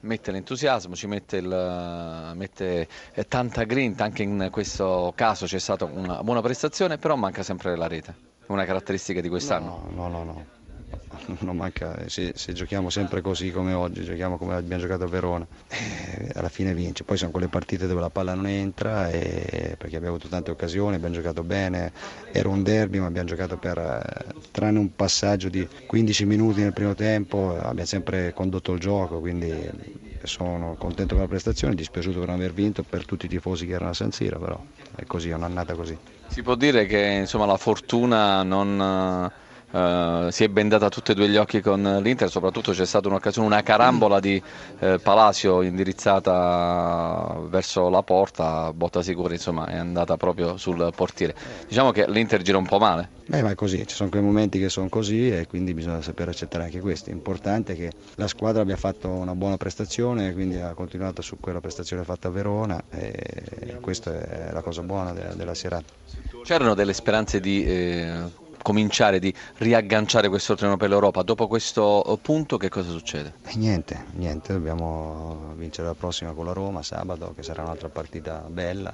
mette l'entusiasmo, ci mette, il, mette eh, tanta grinta, anche in questo caso c'è stata una buona prestazione, però manca sempre la rete, una caratteristica di quest'anno. No, no, no. no. Non manca, se, se, giochiamo sempre così come oggi, giochiamo come abbiamo giocato a Verona, eh, alla fine vince. Poi sono quelle partite dove la palla non entra e, perché abbiamo avuto tante occasioni, abbiamo giocato bene, era un derby ma abbiamo giocato per, eh, tranne un passaggio di 15 minuti nel primo tempo, abbiamo sempre condotto il gioco, quindi sono contento per la prestazione, dispiaciuto per non aver vinto per tutti i tifosi che erano a San Siro, però è così, è un'annata così. Si può dire che insomma, la fortuna non Uh, si è bendata tutti e due gli occhi con l'Inter, soprattutto c'è stata un'occasione, una carambola di uh, Palacio indirizzata verso la porta, botta sicura, insomma è andata proprio sul portiere. Diciamo che l'Inter gira un po' male. Beh, ma è così, ci sono quei momenti che sono così e quindi bisogna sapere accettare anche questi. È importante che la squadra abbia fatto una buona prestazione, quindi ha continuato su quella prestazione fatta a Verona e questa è la cosa buona della, della serata. C'erano delle speranze di... Eh cominciare di riagganciare questo treno per l'Europa. Dopo questo punto che cosa succede? Eh, niente, niente, dobbiamo vincere la prossima con la Roma sabato che sarà un'altra partita bella.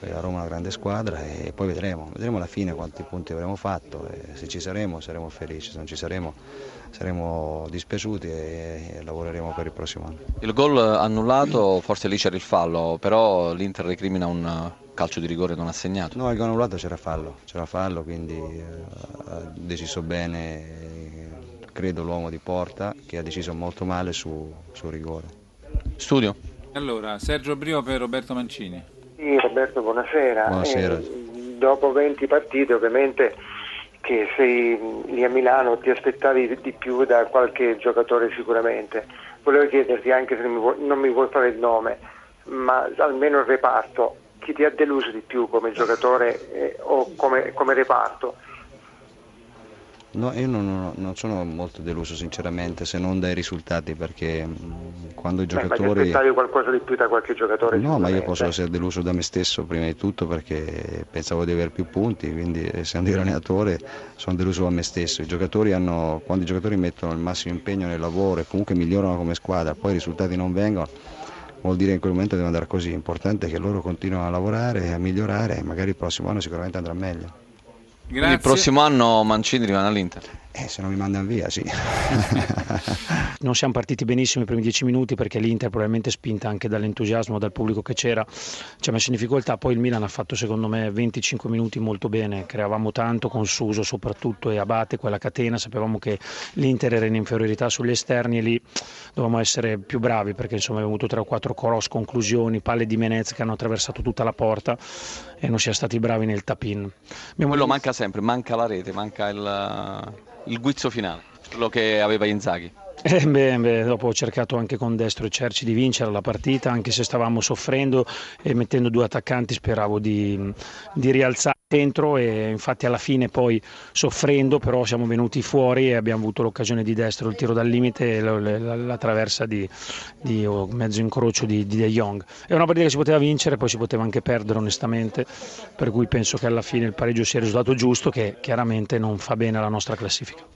La Roma è una grande squadra e poi vedremo, vedremo alla fine quanti punti avremo fatto se ci saremo saremo felici, se non ci saremo saremo dispiaciuti e lavoreremo per il prossimo anno. Il gol annullato, forse lì c'era il fallo, però l'Inter recrimina un calcio di rigore non assegnato. No, il gol annullato c'era fallo, c'era fallo, quindi eh, ha deciso bene, credo, l'uomo di porta che ha deciso molto male su, su rigore. Studio. Allora, Sergio Brio per Roberto Mancini. Sì, Roberto, buonasera. Buonasera. Eh, dopo 20 partite ovviamente che sei lì a Milano ti aspettavi di più da qualche giocatore sicuramente. Volevo chiederti anche se non mi vuoi, non mi vuoi fare il nome, ma almeno il reparto, chi ti ha deluso di più come giocatore eh, o come, come reparto? No, io non, non, sono molto deluso sinceramente se non dai risultati perché quando i giocatori... Beh, ma ti aspettavi qualcosa di più da qualche giocatore? No, ma io posso essere deluso da me stesso prima di tutto perché pensavo di avere più punti, quindi essendo io allenatore sono deluso da me stesso. I giocatori hanno, quando i giocatori mettono il massimo impegno nel lavoro e comunque migliorano come squadra, poi i risultati non vengono, vuol dire che in quel momento deve andare così. L'importante è che loro continuino a lavorare, a migliorare e magari il prossimo anno sicuramente andrà meglio. Grazie. Il prossimo anno Mancini rimane all'Inter. Eh, se non mi mandano via, sì. non siamo partiti benissimo i primi dieci minuti perché l'Inter, probabilmente spinta anche dall'entusiasmo dal pubblico che c'era, ci ha messo in difficoltà. Poi il Milan ha fatto secondo me 25 minuti molto bene, creavamo tanto con Suso soprattutto e Abate, quella catena. Sapevamo che l'Inter era in inferiorità sugli esterni e lì dovevamo essere più bravi perché insomma abbiamo avuto 3 o 4 cross, conclusioni, palle di Menez che hanno attraversato tutta la porta e non siamo stati bravi nel tap-in. Quello manca sempre, manca la rete, manca il il guizzo finale, quello che aveva Inzaghi. Eh beh, beh, dopo ho cercato anche con destro e Cerci di vincere la partita, anche se stavamo soffrendo e mettendo due attaccanti speravo di, di rialzare dentro e infatti alla fine poi soffrendo però siamo venuti fuori e abbiamo avuto l'occasione di destro, il tiro dal limite e la, la, la traversa di, di mezzo incrocio di, di De Jong. È una partita che si poteva vincere, poi si poteva anche perdere onestamente, per cui penso che alla fine il pareggio sia il risultato giusto che chiaramente non fa bene alla nostra classifica.